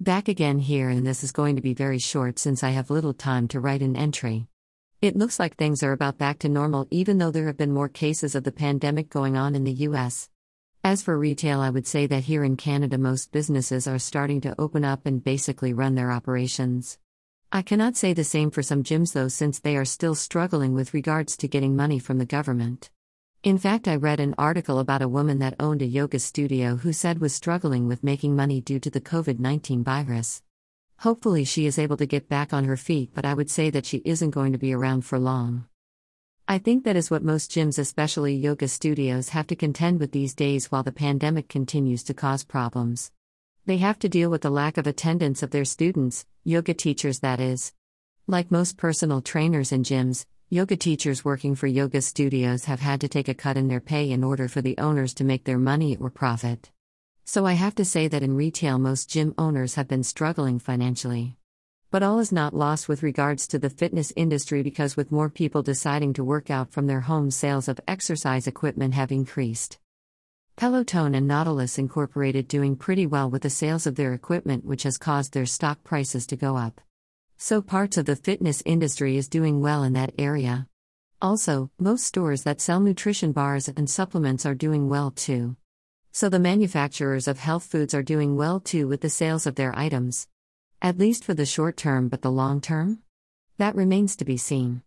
Back again here, and this is going to be very short since I have little time to write an entry. It looks like things are about back to normal, even though there have been more cases of the pandemic going on in the US. As for retail, I would say that here in Canada, most businesses are starting to open up and basically run their operations. I cannot say the same for some gyms though, since they are still struggling with regards to getting money from the government. In fact, I read an article about a woman that owned a yoga studio who said was struggling with making money due to the COVID 19 virus. Hopefully, she is able to get back on her feet, but I would say that she isn't going to be around for long. I think that is what most gyms, especially yoga studios, have to contend with these days while the pandemic continues to cause problems. They have to deal with the lack of attendance of their students, yoga teachers, that is. Like most personal trainers and gyms, Yoga teachers working for yoga studios have had to take a cut in their pay in order for the owners to make their money or profit. So I have to say that in retail, most gym owners have been struggling financially. But all is not lost with regards to the fitness industry because with more people deciding to work out from their homes, sales of exercise equipment have increased. Peloton and Nautilus Incorporated doing pretty well with the sales of their equipment, which has caused their stock prices to go up. So parts of the fitness industry is doing well in that area. Also, most stores that sell nutrition bars and supplements are doing well too. So the manufacturers of health foods are doing well too with the sales of their items. At least for the short term, but the long term? That remains to be seen.